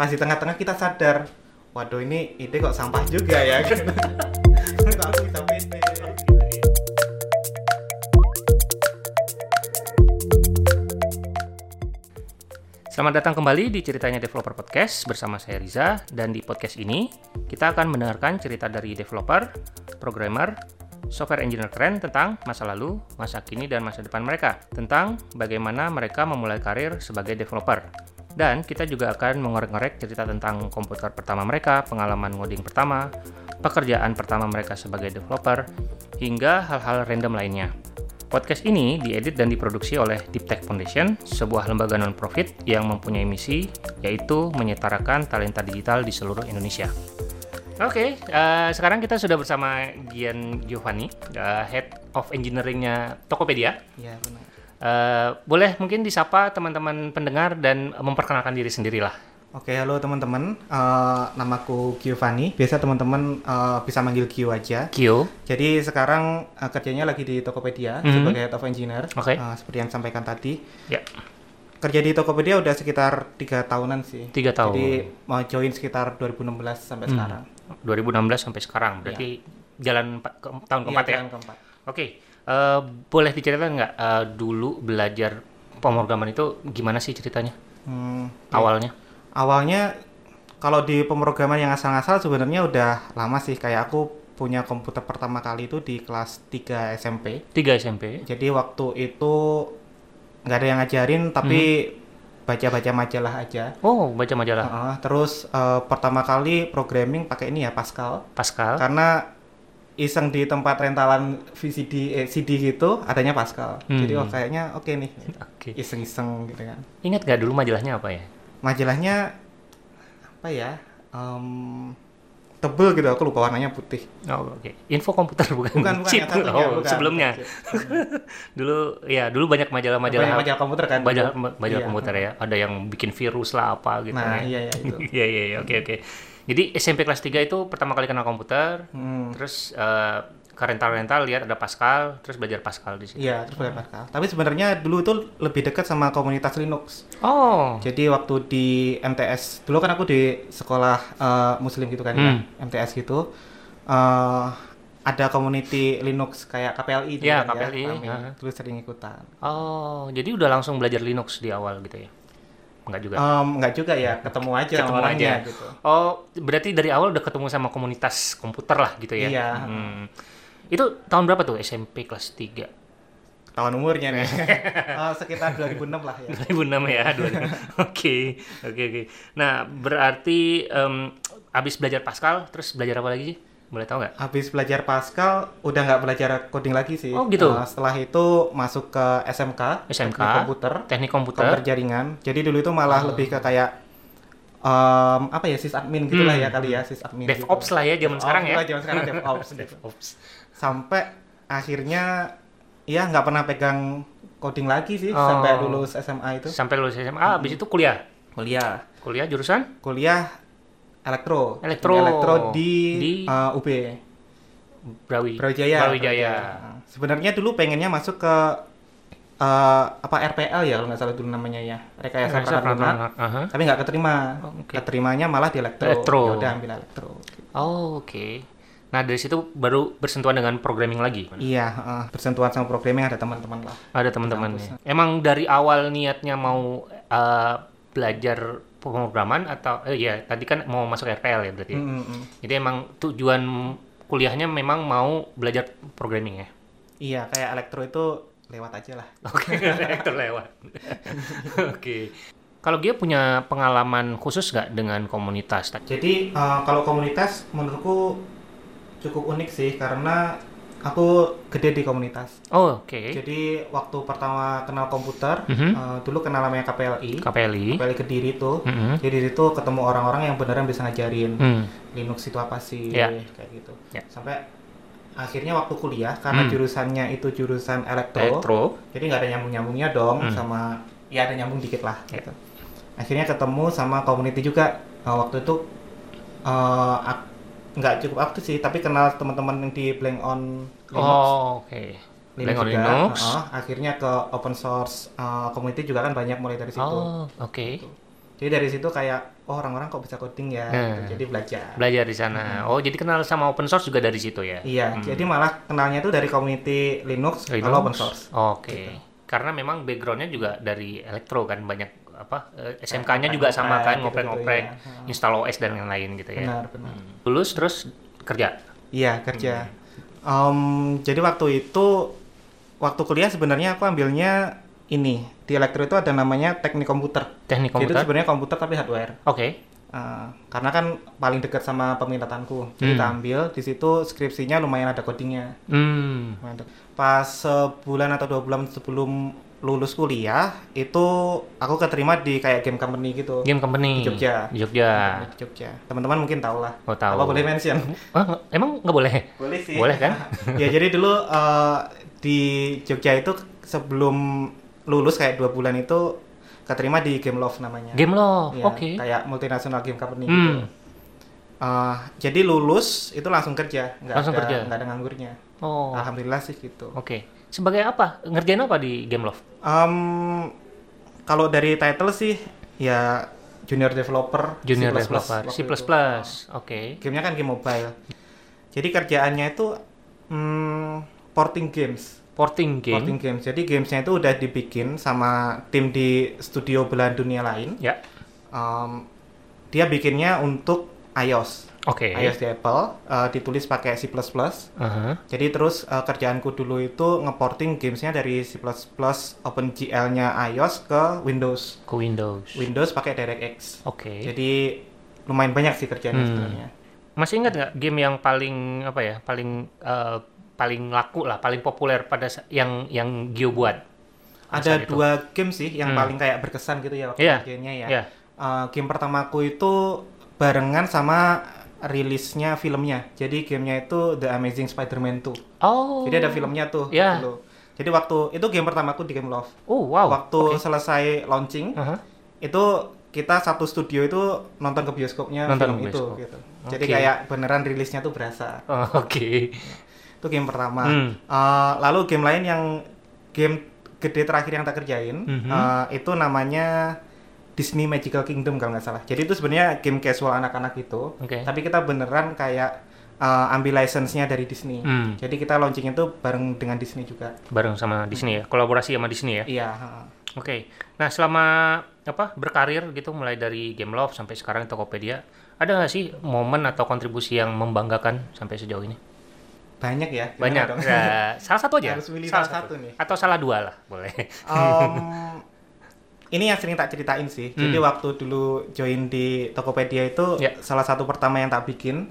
pas di tengah-tengah kita sadar waduh ini ide kok sampah juga ya kok aku bisa pede Selamat datang kembali di Ceritanya Developer Podcast bersama saya Riza dan di podcast ini kita akan mendengarkan cerita dari developer, programmer, software engineer keren tentang masa lalu, masa kini dan masa depan mereka, tentang bagaimana mereka memulai karir sebagai developer. Dan kita juga akan mengorek-ngorek cerita tentang komputer pertama mereka, pengalaman ngoding pertama, pekerjaan pertama mereka sebagai developer, hingga hal-hal random lainnya. Podcast ini diedit dan diproduksi oleh Deep Tech Foundation, sebuah lembaga non-profit yang mempunyai misi, yaitu menyetarakan talenta digital di seluruh Indonesia. Oke, eh, sekarang kita sudah bersama Gian Giovanni, the Head of Engineering-nya Tokopedia. ya benar Eh, boleh mungkin disapa teman-teman pendengar dan memperkenalkan diri sendirilah. Oke, halo teman-teman. Eh, namaku Giovanni. Biasa teman-teman eh, bisa manggil Gio aja. Kyo. Jadi sekarang eh, kerjanya lagi di Tokopedia Mhm. sebagai head of engineer. Oke. Eh, seperti yang disampaikan tadi. Ya, Kerja di Tokopedia udah sekitar tiga tahunan sih. tiga tahun. Jadi mau join sekitar 2016 sampai Hmm. sekarang. 2016 sampai sekarang. Berarti jalan empat- ke- tahun keempat Iya, ya? tahun keempat. Oke, eh, boleh diceritakan nggak eh, dulu belajar pemrograman itu gimana sih ceritanya Hmm, awalnya? awalnya kalau di pemrograman yang asal-asal sebenarnya udah lama sih. Kayak aku punya komputer pertama kali itu di kelas 3 SMP. 3 SMP. Jadi waktu itu nggak ada yang ngajarin, tapi baca-baca majalah aja. Oh, baca majalah Heeh, terus eh, pertama kali programming pakai ini ya Pascal. Pascal. Karena iseng di tempat rentalan VCD eh, CD gitu adanya Pascal. Hmm. Jadi oh kayaknya oke nih. Oke. Iseng-iseng gitu kan. Ingat nggak dulu majalahnya apa ya? Majalahnya apa ya? Em, tebel gitu aku lupa warnanya putih. Oh, oke. Info komputer bukan. Bukan bukan Chip. oh, bukan. sebelumnya. Dulu ya, dulu banyak majalah-majalah Banyak majalah komputer kan. majalah, majalah Iya. komputer ya. Ada yang bikin virus lah apa gitu Nah, ya. iya iya itu. Iya, iya, iya. Oke, oke. Jadi SMP kelas 3 itu pertama kali kenal komputer, Hmm. terus eh, ke rental-rental lihat ada Pascal, terus belajar Pascal di situ. Iya, terus belajar Pascal. Tapi sebenarnya dulu tuh lebih dekat sama komunitas Linux. Oh. Jadi waktu di MTS, dulu kan aku di sekolah eh, muslim gitu kan Hmm. ya, MTS gitu. eh ada community Linux kayak KPLI dulu Iya, kan KPLI, rame. aha. Terus sering ikutan. Oh, jadi udah langsung belajar Linux di awal gitu ya? Enggak juga. Em, enggak juga ya, ketemu aja Ketemu sama orangnya aja. gitu. Oh, berarti dari awal udah ketemu sama komunitas komputer lah gitu ya? Iya. Hmm. Itu tahun berapa tuh SMP kelas 3? Tahun umurnya nih. Eh, sekitar 2006 lah ya. 2006 ya, 2006. Oke, oke, oke. Nah, berarti em, abis belajar Pascal, terus belajar apa lagi sih? Boleh tahu nggak? Habis belajar Pascal, udah nggak belajar coding lagi sih. Oh, gitu? Eh, setelah itu masuk ke SMK, SMK, teknik komputer. Teknik komputer komputer. jaringan. Jadi dulu itu malah Oh. lebih ke kayak em, apa ya sysadmin gitulah Hmm. ya kali ya sysadmin. DevOps gitu. lah ya zaman sekarang ya. Oh, zaman sekarang DevOps. gitu. DevOps. Sampai akhirnya ya nggak pernah pegang coding lagi sih Oh. sampai lulus SMA itu. Sampai lulus SMA, abis itu kuliah. Kuliah. Kuliah jurusan? Kuliah elektro. Elektro. Elektro di, Di? eh, UB. Brawi. Brawijaya. Brawijaya. Sebenarnya dulu pengennya masuk ke eh, apa RPL ya kalau nggak salah dulu namanya ya rekayasa lunak. Aha. Tapi nggak keterima. Oh, oke. Keterimanya malah di elektro. Elektro. Ya udah ambil elektro. Oh, oke. Nah, dari situ baru bersentuhan dengan programming lagi. Iya, heeh. bersentuhan sama programming ada teman-teman lah. Ada teman-temannya. Emang dari awal niatnya mau eh, belajar pemrograman atau eh ya tadi kan mau masuk RPL ya berarti. Mm, mm, mm. Jadi emang tujuan kuliahnya memang mau belajar programming ya. Iya, kayak elektro itu lewat aja lah. Oke, rektor lewat. Oke. Kalau dia punya pengalaman khusus nggak dengan komunitas? Jadi eh, kalau komunitas menurutku cukup unik sih karena aku gede di komunitas. Oh, oke. Jadi waktu pertama kenal komputer, Mhm. eh, dulu kenal namanya KPLI. KPLI. KPLI Kediri tuh. Mhm. Jadi di situ ketemu orang-orang yang beneran bisa ngajarin Hmm. Linux itu apa sih, Ya. kayak gitu. Ya. Sampai akhirnya waktu kuliah karena Hmm. jurusannya itu jurusan elektro, Elektro. jadi nggak ada nyambung-nyambungnya dong Hmm. sama ya ada nyambung dikit lah Ya. gitu. Akhirnya ketemu sama community juga Eh, waktu itu ak- nggak cukup aktif sih, tapi kenal teman-teman yang di Blank on Linux. Oh, oke. Blank on juga. Linux. Heeh, akhirnya ke open source eh, community juga kan banyak mulai dari situ. Oh, oke. Jadi dari situ kayak oh orang-orang kok bisa coding ya Nah. gitu. jadi belajar Belajar di sana. Oh, jadi kenal sama open source juga dari situ ya? iya jadi malah kenalnya itu dari community Linux, Linux? kalau open source Oke. Karena memang backgroundnya juga dari elektro kan banyak apa eh, SMK-nya juga sama kan ngoprek-ngoprek, ya. install OS dan lain-lain gitu ya. benar benar Lulus terus kerja. iya kerja Em, jadi waktu itu waktu kuliah sebenarnya aku ambilnya ini di elektro itu ada namanya teknik komputer Teknik Jadi itu komputer. sebenarnya komputer tapi hardware Oke. Uh, karena kan paling dekat sama peminatanku jadi Hmm. kita ambil di situ skripsinya lumayan ada codingnya Hmm. Pas sebulan atau dua bulan sebelum lulus kuliah itu aku keterima di kayak game company gitu Game company. Di Jogja. Di Jogja. di Jogja teman-teman mungkin tahu lah Oh, tahu. apa boleh mention Oh, emang nggak boleh? boleh sih Boleh kan? ya jadi dulu uh, di Jogja itu sebelum lulus kayak dua bulan itu keterima di Game Love namanya Game lo. Ya, Oke. kayak multinational game company Hmm. gitu Uh, jadi lulus itu langsung kerja, nggak Langsung ada, kerja? nggak ada nganggurnya. Oh. Alhamdulillah sih gitu. Oke. Sebagai apa? Ngerjain apa di Game Love? Em, kalau dari title sih ya junior developer, Junior C++ developer. C++. Oke. Gamenya kan game mobile. Jadi kerjaannya itu hmm, porting games. Porting game. Porting games. Jadi gamesnya itu udah dibikin sama tim di studio belahan dunia lain. Ya. Em, dia bikinnya untuk iOS. Oke. iOS di Apple eh, ditulis pakai C++. Aha. Jadi terus eh, kerjaanku dulu itu ngeporting gamesnya dari C++ OpenGL-nya iOS ke Windows. Ke Windows. Windows pakai DirectX. Oke. Jadi lumayan banyak sih kerjanya Hmm. sebenarnya. Masih ingat nggak game yang paling apa ya? Paling eh, paling laku lah, paling populer pada yang yang Gio buat. Ada itu. dua game sih yang Hmm. paling kayak berkesan gitu ya waktu Iya. kerjanya ya. Iya. Eh, game pertamaku itu barengan sama rilisnya filmnya. Jadi gamenya itu The Amazing Spider-Man 2. Oh. Jadi ada filmnya tuh Iya. dulu. Jadi waktu itu game pertamaku di Game Love. Oh wow. waktu Oke. selesai launching Aha. itu kita satu studio itu nonton ke bioskopnya Nonton film ke bioskop. itu gitu. Jadi Oke. kayak beneran rilisnya tuh berasa. Oh, Oke. Itu game pertama. Hmm. Eh, lalu game lain yang game gede terakhir yang tak kerjain Mhm. eh, itu namanya Disney Magical Kingdom kalau nggak salah. Jadi itu sebenarnya game casual anak-anak itu. Oke. Tapi kita beneran kayak eh, ambil license-nya dari Disney. Hmm. Jadi kita launching itu bareng dengan Disney juga. Bareng sama Disney ya. Kolaborasi sama Disney ya. Iya. Oke. Nah, selama apa berkarir gitu mulai dari Game Love sampai sekarang Tokopedia, ada nggak sih momen atau kontribusi yang membanggakan sampai sejauh ini? Banyak ya. Banyak. Ya, salah satu aja. Harus salah satu nih. Atau salah dua lah, boleh. Em, ini yang sering tak ceritain sih. Jadi Hmm. waktu dulu join di Tokopedia itu Ya. salah satu pertama yang tak bikin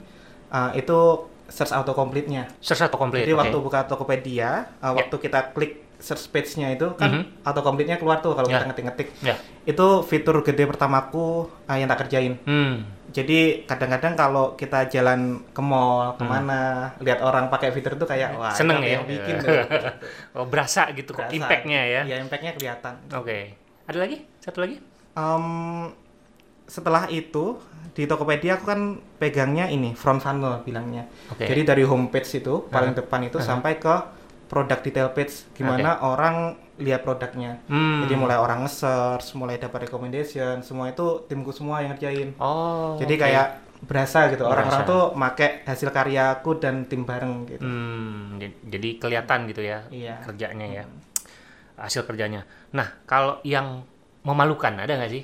eh, itu search autocomplete-nya. Search atau komplit. Jadi oke. waktu buka Tokopedia, eh, waktu kita klik search page-nya itu kan Mhm. autocomplete-nya keluar tuh kalau Ya. kita ngetik-ngetik. Ya. Itu fitur gede pertamaku eh, yang tak kerjain. Hmm. Jadi kadang-kadang kalau kita jalan ke mall ke mana, lihat orang pakai fitur itu kayak wah Hmm. Seneng ya? yang bikin. Oh, berasa gitu kok Berasa. impact-nya ya. Iya, impact-nya kelihatan. Oke. Ada lagi? Satu lagi? Em, setelah itu di Tokopedia aku kan pegangnya ini front funnel bilangnya. Oke. Jadi dari homepage itu paling depan itu sampai ke product detail page gimana orang lihat produknya. Hmm. Jadi mulai orang nge-search, mulai dapat recommendation, semua itu timku semua yang ngerjain. Oh. Jadi oke. kayak berasa gitu orang-orang tuh make hasil karyaku dan tim bareng gitu. Hmm, jadi kelihatan gitu ya Iya. kerjanya ya, hasil kerjanya. Nah, kalau yang memalukan ada nggak sih?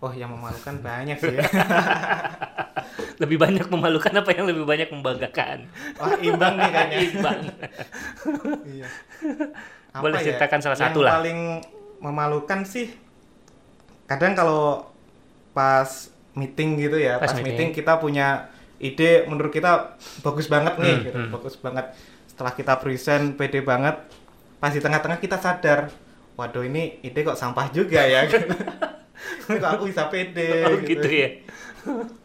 Oh, yang memalukan banyak sih. ya. Lebih banyak memalukan apa yang lebih banyak membanggakan? Wah, imbang nih kayaknya. Imbang. Iya. Boleh ceritakan salah Yang satu lah. paling memalukan sih kadang kalau pas meeting gitu ya, Pas pas, meeting. meeting. kita punya ide menurut kita bagus banget nih, Hmm, gitu, hmm. bagus banget. Setelah kita present pede banget, pas di tengah-tengah kita sadar, waduh ini ide kok sampah juga ya. gitu. Kok aku bisa pede. Oh gitu ya.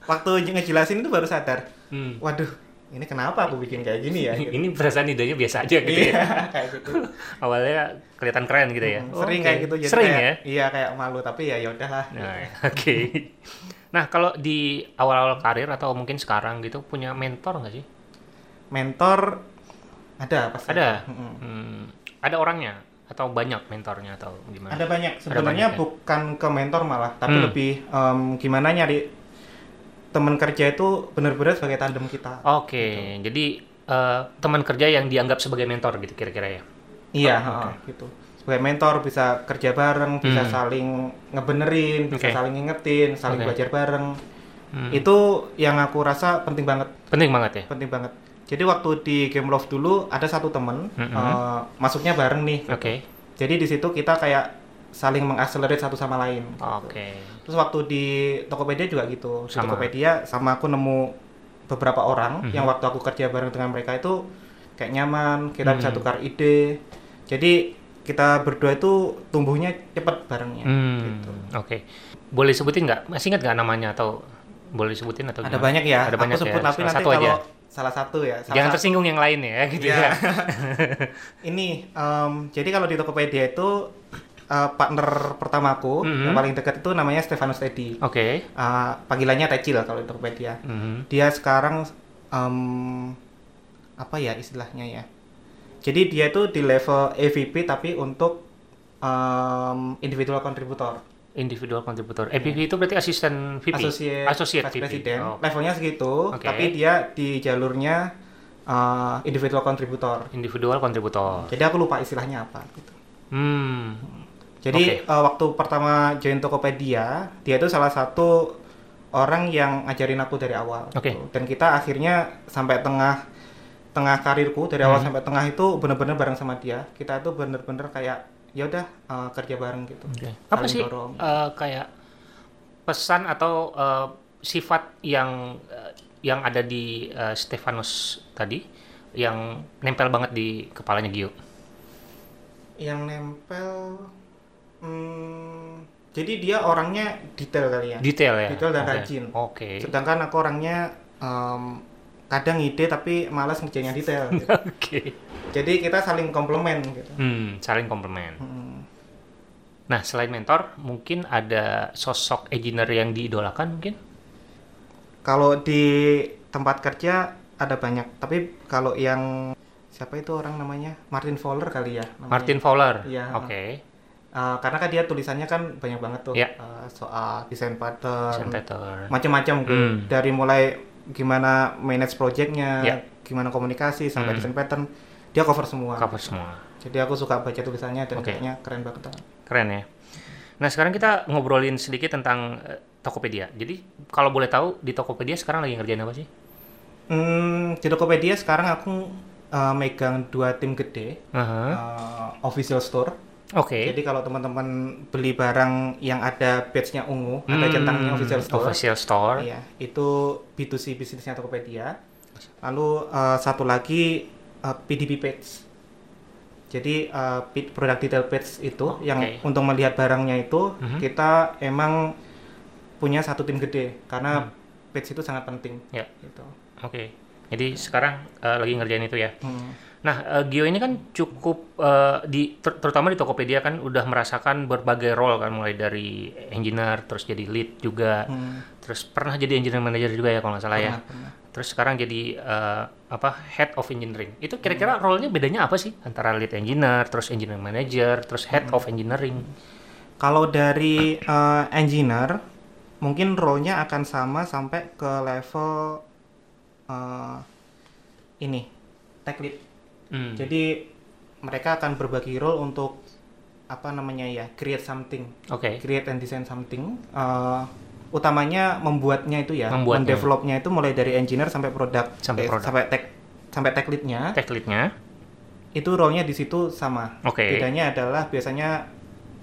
Waktu ngejelasin itu baru sadar, Hmm. waduh ini kenapa aku bikin kayak gini ya? gitu. Ini perasaan idenya biasa aja gitu Iya, ya. kayak gitu. Awalnya kelihatan keren gitu ya. Hmm, Oh, sering oke. kayak gitu jadi Sering kayak, ya. iya kayak malu tapi ya ya udahlah Nah, oke. Nah, kalau di awal-awal karir atau mungkin sekarang gitu punya mentor nggak sih? mentor ada pasti Ada. Mm-mm. Hmm, ada orangnya atau banyak mentornya atau gimana? ada banyak sebenarnya banyak ya? bukan ke mentor malah tapi Hmm. lebih em, gimana nyari teman kerja itu benar-benar sebagai tandem kita. Oke, jadi eh, teman kerja yang dianggap sebagai mentor gitu kira-kira ya. Iya, Oh, ha, gitu. Sebagai mentor bisa kerja bareng, bisa Hmm. saling ngebenerin, bisa saling ngingetin, saling Oke. belajar bareng. Hmm. Itu yang aku rasa penting banget, Penting banget ya. penting banget. Jadi waktu di Game Love dulu ada satu temen Mhm. eh, masuknya bareng nih. Oke. Jadi di situ kita kayak saling mengakselerate satu sama lain. Oke. Terus waktu di Tokopedia juga gitu. Di Sama. Tokopedia sama aku nemu beberapa orang Mhm. yang waktu aku kerja bareng dengan mereka itu kayak nyaman, kita bisa Hmm. tukar ide. Jadi kita berdua itu tumbuhnya cepet barengnya. Hmm, Gitu. Oke. Boleh sebutin nggak? Masih ingat nggak namanya atau boleh sebutin atau Ada gimana? banyak ya. Ada banyak aku sebut ya. tapi Salah nanti satu kalau aja. Salah satu ya. Salah Jangan satu- tersinggung yang lain ya, gitu Iya. ya. Ini em, jadi kalau di Tokopedia itu eh, partner pertamaku Mhm. yang paling dekat itu namanya Stefanus Teddy. Oke. Eh, panggilannya Tecil kalau di Tokopedia. Mhm. dia sekarang em, apa ya istilahnya ya jadi dia itu di level EVP tapi untuk em, individual contributor Individual contributor. EVP itu berarti asisten VP. associate, Associate VP. president Oh, levelnya segitu Oke. tapi dia di jalurnya eh, individual contributor individual contributor. jadi aku lupa istilahnya apa gitu Hmm. jadi eh, waktu pertama join Tokopedia dia itu salah satu orang yang ngajarin aku dari awal Oke. gitu. dan kita akhirnya sampai tengah tengah karirku dari awal Hmm. sampai tengah itu bener-bener bareng sama dia kita itu bener-bener kayak ya udah eh, kerja bareng gitu Oke. Apa sih dorong. eh, kayak pesan atau eh, sifat yang eh, yang ada di eh, Stefanus tadi yang nempel banget di kepalanya Gio? yang nempel hmm, jadi dia orangnya detail kali ya Detail ya. Detail dan Oke. rajin. Oke. sedangkan aku orangnya em, kadang ide tapi malas ngerjainnya detail gitu. Oke. jadi kita saling komplement gitu Hmm, saling komplement. Hmm. Nah, selain mentor, mungkin ada sosok engineer yang diidolakan mungkin? Kalau di tempat kerja ada banyak, tapi kalau yang siapa itu orang namanya Martin Fowler kali ya. namanya. Martin Fowler. Iya. Oke. Eh, karena kan dia tulisannya kan banyak banget tuh Iya. eh, soal desain pattern, pattern. macam-macam gitu. Hmm. Dari mulai gimana manage projectnya, Iya. gimana komunikasi sampai Hmm. desain pattern, dia cover semua. Cover semua. Jadi aku suka baca tulisannya dan Oke. kayaknya keren banget. Keren ya. Nah, sekarang kita ngobrolin sedikit tentang eh, Tokopedia. Jadi, kalau boleh tahu di Tokopedia sekarang lagi ngerjain apa sih? Hmm, di Tokopedia sekarang aku eh, megang dua tim gede, Aha. eh, official store. Oke. Jadi kalau teman-teman beli barang yang ada badge-nya ungu, ada Hmm, centangnya official store, Official store. iya, itu B2C bisnisnya Tokopedia. Lalu eh, satu lagi eh, PDP page. Jadi eh, pi- product detail page itu Oh, yang untuk melihat barangnya itu Mhm. kita emang punya satu tim gede karena Hmm. page itu sangat penting. Ya. Gitu. Oke. Jadi sekarang eh, lagi ngerjain itu ya. Hmm. Nah, eh, Gio ini kan cukup eh, di ter- terutama di Tokopedia kan udah merasakan berbagai role kan mulai dari engineer terus jadi lead juga, Hmm. terus pernah jadi engineering manager juga ya kalau nggak salah ya. Pernah, pernah. Terus sekarang jadi eh, apa head of engineering. Itu kira-kira role-nya bedanya apa sih antara lead engineer, terus engineering manager, terus head of engineering? Kalau dari eh, engineer, mungkin role-nya akan sama sampai ke level eh, ini, tech lead. Hmm. Jadi mereka akan berbagi role untuk apa namanya ya, create something, Oke. create and design something. Eh, utamanya membuatnya itu ya, Membuatnya. mendevelopnya itu mulai dari engineer sampai produk, Sampai eh, produk. sampai tech, sampai tech lead-nya. Tech lead-nya. Itu role-nya di situ sama. Oke. Bedanya adalah biasanya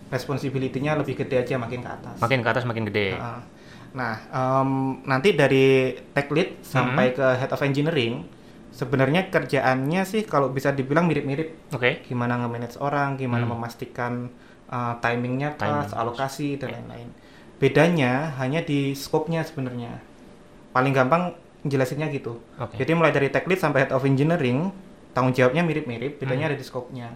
responsibility-nya lebih gede aja makin ke atas. Makin ke atas makin gede. Heeh. Nah, em, nanti dari tech lead sampai Hmm. ke head of engineering, sebenarnya kerjaannya sih kalau bisa dibilang mirip-mirip. Oke. Gimana nge-manage orang, gimana Hmm. memastikan uh, timingnya Timing. pas, alokasi dan lain-lain. Bedanya hanya di scope-nya sebenarnya. Paling gampang jelasinnya gitu. Oke. Jadi mulai dari tech lead sampai head of engineering, tanggung jawabnya mirip-mirip, bedanya Hmm. ada di scope-nya.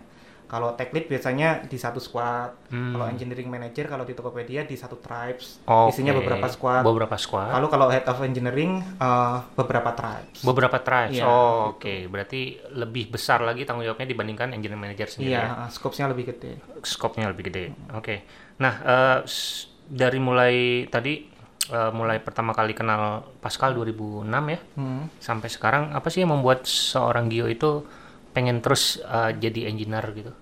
Kalau tech lead biasanya di satu squad, Hmm. kalau engineering manager kalau di Tokopedia di satu tribes, Oke. isinya beberapa squad. Beberapa squad. Lalu kalau head of engineering uh, beberapa tribes. Beberapa tribes. Iya, oh, oke. Berarti lebih besar lagi tanggung jawabnya dibandingkan engineering manager sendiri. ya? Iya, uh, scope-nya lebih gede. Skopnya lebih gede. Oke. Nah, eh, s- dari mulai tadi eh, mulai pertama kali kenal Pascal 2006 ya Hmm. sampai sekarang apa sih yang membuat seorang Gio itu pengen terus eh, jadi engineer gitu?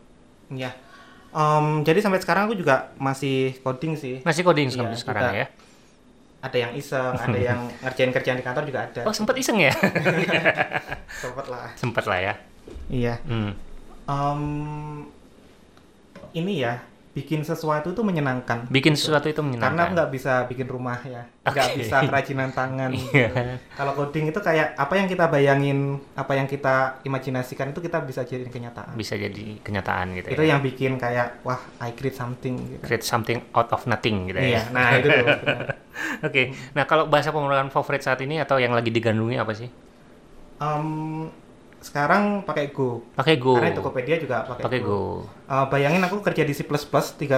Ya. Em, jadi sampai sekarang aku juga masih coding sih. Masih coding Iya, sampai sekarang juga. ya? Ada yang iseng, ada yang ngerjain kerjaan di kantor juga ada. Oh sempat iseng ya? Sempet lah. sempat lah ya. Iya. Hmm. Em, ini ya, bikin sesuatu itu menyenangkan. Bikin sesuatu itu Karena aku menyenangkan. nggak bisa bikin rumah ya, nggak Oke. bisa kerajinan tangan. Iya. Kalau coding itu kayak apa yang kita bayangin, apa yang kita imajinasikan itu kita bisa jadi kenyataan. Bisa jadi kenyataan gitu Itu ya. yang bikin kayak wah I create something gitu. Create something out of nothing gitu Iya, ya. nah itu. Oke. Nah kalau bahasa pemrograman favorit saat ini atau yang lagi digandrungi apa sih? Em, sekarang pakai Go. Pakai Go. Karena Tokopedia juga pakai, Pakai Go. Go. Eh, bayangin aku kerja di C++ 3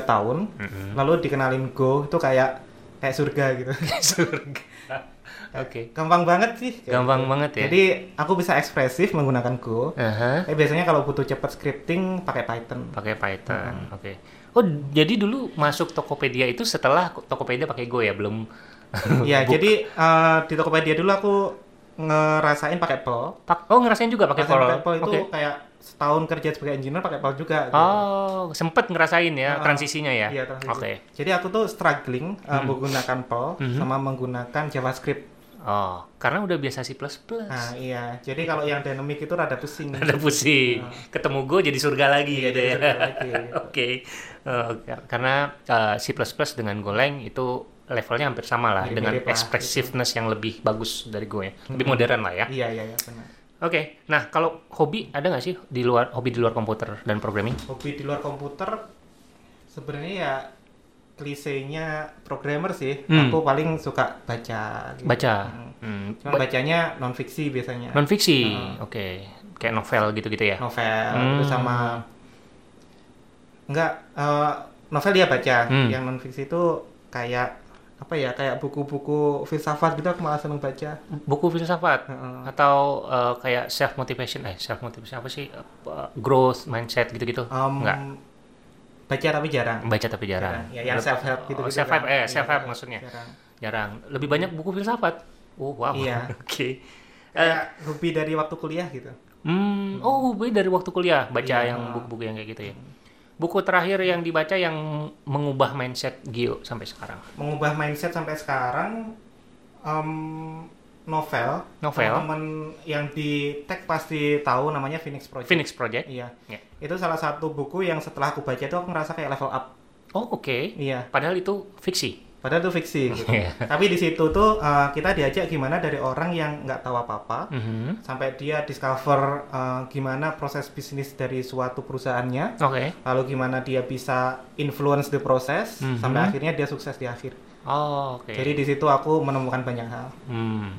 tahun, Mm-mm. lalu dikenalin Go itu kayak kayak surga gitu. Surga. Oke. Gampang banget sih. Gampang gitu. banget ya. Jadi aku bisa ekspresif menggunakan Go. Aha. Tapi biasanya kalau butuh cepat scripting pakai Python. Pakai Python. Oke. Oh, jadi dulu masuk Tokopedia itu setelah Tokopedia pakai Go ya, belum Iya, jadi eh, di Tokopedia dulu aku ngerasain pakai. Pak- Oh, ngerasain juga pakai Perl. pakai Perl itu Oke. kayak setahun kerja sebagai engineer pakai Perl juga. gitu. Oh, sempet ngerasain ya Ah, transisinya ya. Iya, transisi. Oke. Jadi aku tuh struggling uh, menggunakan Perl Mhm. sama menggunakan JavaScript. Oh, karena udah biasa C++. Nah, iya. Jadi kalau yang dynamic itu rada pusing. Ada pusing. Ketemu Go jadi surga lagi Iya, gitu ya. surga lagi. Oke. Eh, karena eh, C++ dengan Golang itu levelnya hampir sama lah dengan lah, expressiveness yang lebih bagus dari Go ya. Lebih modern lah ya. Iya, iya, iya, benar. Oke, nah kalau hobi ada nggak sih di luar hobi di luar komputer dan programming? Hobi di luar komputer sebenarnya ya klisenya programmer sih. Hmm. Aku paling suka baca. gitu. Baca, Hmm. hmm. Cuman bacanya non fiksi biasanya. non fiksi, Ah. oke, kayak novel gitu-gitu ya. novel Hmm. itu sama enggak eh, novel dia baca Hmm. yang non fiksi itu kayak apa ya kayak buku-buku filsafat gitu aku malah seneng baca Buku filsafat Heeh. atau eh, kayak self motivation, eh self motivation apa sih? Eh, growth mindset gitu-gitu? Em, Enggak, baca tapi jarang baca tapi jarang. ya yang self help gitu Oh, self-help, eh, self-help maksudnya. jarang. Jarang. Lebih banyak buku filsafat. Oh wow. Iya. Oke. kayak hobi dari waktu kuliah gitu Hmm, oh, hobi dari waktu kuliah baca Iya. yang buku-buku yang kayak gitu ya. Buku terakhir yang dibaca yang mengubah mindset Gio sampai sekarang. mengubah mindset sampai sekarang em, novel Novel. teman yang di tag pasti tahu namanya Phoenix Project Phoenix Project. iya Ya. itu salah satu buku yang setelah aku baca itu aku ngerasa kayak level up Oh, oke. iya Padahal itu fiksi. Padahal itu fiksi. Gitu. Iya. Tapi di situ tuh uh, kita diajak gimana dari orang yang nggak tahu apa-apa Mhm. sampai dia discover uh, gimana proses bisnis dari suatu perusahaannya, Oke. lalu gimana dia bisa influence the process Mhm. sampai akhirnya dia sukses di akhir. Oh, oke. Jadi di situ aku menemukan banyak hal. Hmm.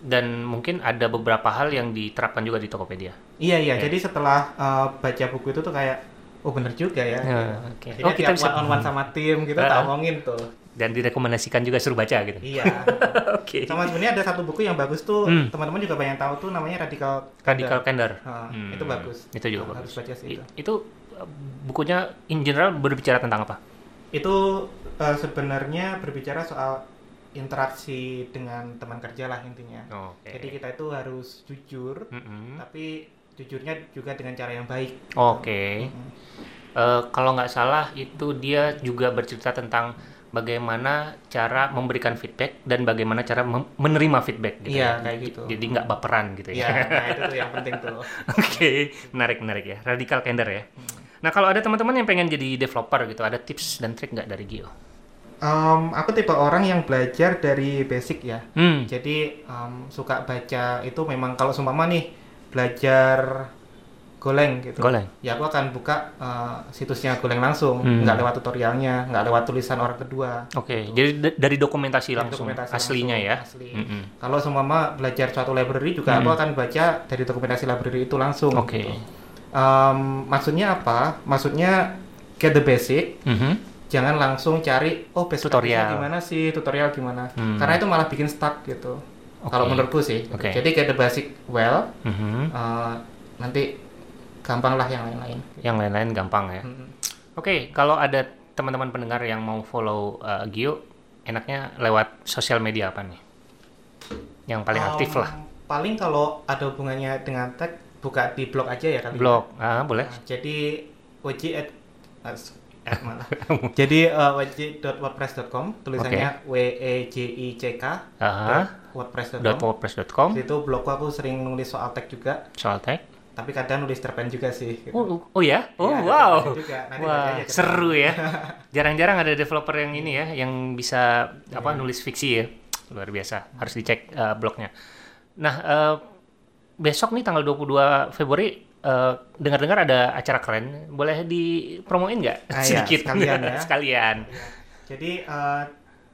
Dan mungkin ada beberapa hal yang diterapkan juga di Tokopedia. Iya iya. Oke. Jadi setelah uh, baca buku itu tuh kayak oh bener juga ya. Ya, oke. Jadi Oh, kita bisa one on one sama tim gitu Ah. tak omongin tuh. Dan direkomendasikan juga suruh baca gitu. Iya. Oke. sama sebenarnya ada satu buku yang bagus tuh Hmm. teman-teman juga banyak tahu tuh namanya Radical Radical Candor. Hmm. itu bagus. Itu juga Harus bagus. baca sih itu. itu uh, bukunya in general berbicara tentang apa? Itu eh, sebenarnya berbicara soal interaksi dengan teman kerja lah intinya. Oke. Jadi kita itu harus jujur, Mm-mm. tapi jujurnya juga dengan cara yang baik. Oke. Mm. Eh, kalau nggak salah itu dia juga bercerita tentang bagaimana cara memberikan feedback dan bagaimana cara menerima feedback gitu. Iya, ya. kayak gitu. Jadi nggak baperan gitu Iya, ya. nah itu tuh yang penting tuh. Oke, menarik menarik ya. Radical candor ya. Nah kalau ada teman-teman yang pengen jadi developer gitu, ada tips dan trik nggak dari Gio? Em, aku tipe orang yang belajar dari basic ya. Hmm. Jadi em, suka baca itu memang kalau seumpama nih belajar Golang gitu. Golang. Ya aku akan buka eh, situsnya Golang langsung, Hmm. nggak lewat tutorialnya, nggak lewat tulisan orang kedua. Oke, jadi d- dari dokumentasi Dari langsung dokumentasi aslinya langsung, ya. asli. Mm-mm. Kalau seumpama belajar suatu library juga aku Hmm. akan baca dari dokumentasi library itu langsung. Oke. gitu. Em, maksudnya apa? Maksudnya get the basic, Mhm. jangan langsung cari oh basic Tutorial. gimana sih, tutorial gimana. Hmm. Karena itu malah bikin stuck gitu. Oke. Kalau menurutku sih. gitu. Oke. Jadi get the basic well, Mhm. eh, nanti gampang lah yang lain-lain. Yang lain-lain gampang ya. Mm. Oke, kalau ada teman-teman pendengar yang mau follow uh, Gio, enaknya lewat sosial media apa nih? Yang paling aktif Um, lah. Paling kalau ada hubungannya dengan tag buka di blog aja ya kali. Blog, ah boleh. Nah, jadi wj at, at- at mana? jadi uh, wj.wordpress.com tulisannya w e j i c k Aha. wordpress.com. .wordpress.com Di situ blogku aku sering nulis soal tag juga, soal tag. Tapi kadang nulis cerpen juga sih. gitu. Oh, oh ya? Oh Iya, ada wow. cerpennya juga. Nanti cerpennya. seru ya. Jarang-jarang ada developer yang ini ya, yang bisa apa Iya. nulis fiksi ya. Luar biasa. Harus dicek eh, blognya. Nah, eh, besok nih tanggal 22 Februari eh, dengar-dengar ada acara keren. Boleh dipromoin nggak? Ah, iya, Sedikit. sekalian ya. Sekalian. Iya. Jadi eh,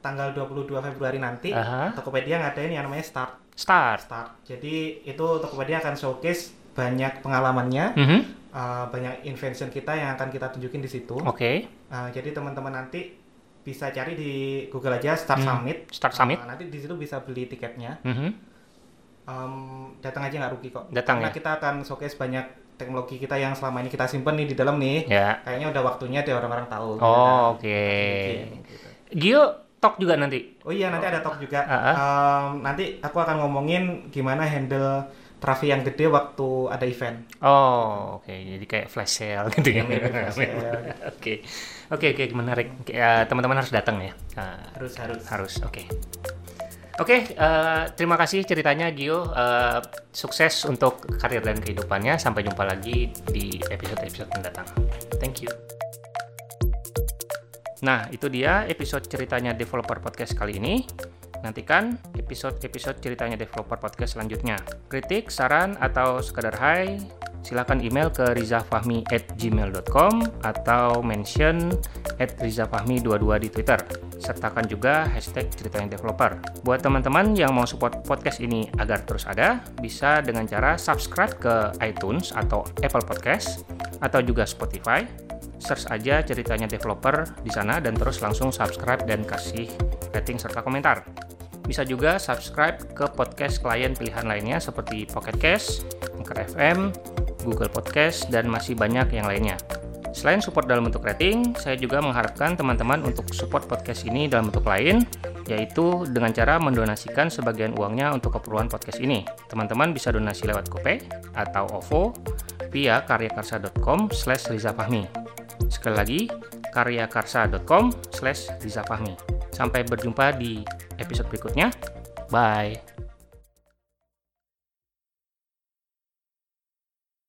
tanggal 22 Februari nanti Aha. Tokopedia ngadain yang namanya Start Start. Start. Jadi itu Tokopedia akan showcase banyak pengalamannya, Mhm. eh, banyak invention kita yang akan kita tunjukin di situ. Oke. Eh, jadi teman-teman nanti bisa cari di Google aja Start Hmm. Summit. Start Summit. Eh, nanti di situ bisa beli tiketnya. Mhm. Em, datang aja nggak rugi kok. Datang Karena ya? kita akan showcase banyak teknologi kita yang selama ini kita simpen nih di dalam nih. Ya. Kayaknya udah waktunya deh orang-orang tahu. Oh, oke. Gitu. Gio talk juga nanti. Oh iya nanti ada talk juga. Ah, ah. Em, nanti aku akan ngomongin gimana handle traffic yang gede waktu ada event. Oh, oke. Jadi kayak flash sale gitu ya. Iya. Oke. Oke, oke, menarik. Ya, teman-teman harus datang ya. Ah, Harus harus. harus, oke. Oke, eh, terima kasih ceritanya Gio. Eh, sukses untuk karir dan kehidupannya. Sampai jumpa lagi di episode-episode mendatang. Thank you. Nah, itu dia episode ceritanya Developer Podcast kali ini. Nantikan episode-episode ceritanya Developer Podcast selanjutnya. Kritik, saran, atau sekedar hai, silakan email ke rizafahmi at gmail.com atau mention at rizafahmi22 di Twitter. Sertakan juga hashtag ceritanya developer. Buat teman-teman yang mau support podcast ini agar terus ada, bisa dengan cara subscribe ke iTunes atau Apple Podcast atau juga Spotify search aja ceritanya developer di sana dan terus langsung subscribe dan kasih rating serta komentar. Bisa juga subscribe ke podcast klien pilihan lainnya seperti Pocket Cast, Anchor FM, Google Podcast, dan masih banyak yang lainnya. Selain support dalam bentuk rating, saya juga mengharapkan teman-teman untuk support podcast ini dalam bentuk lain, yaitu dengan cara mendonasikan sebagian uangnya untuk keperluan podcast ini. Teman-teman bisa donasi lewat GoPay atau OVO via karyakarsa.com slash rizafahmi. Sekali lagi, karyakarsa.com slash rizafahmi. Sampai berjumpa di episode berikutnya. Bye.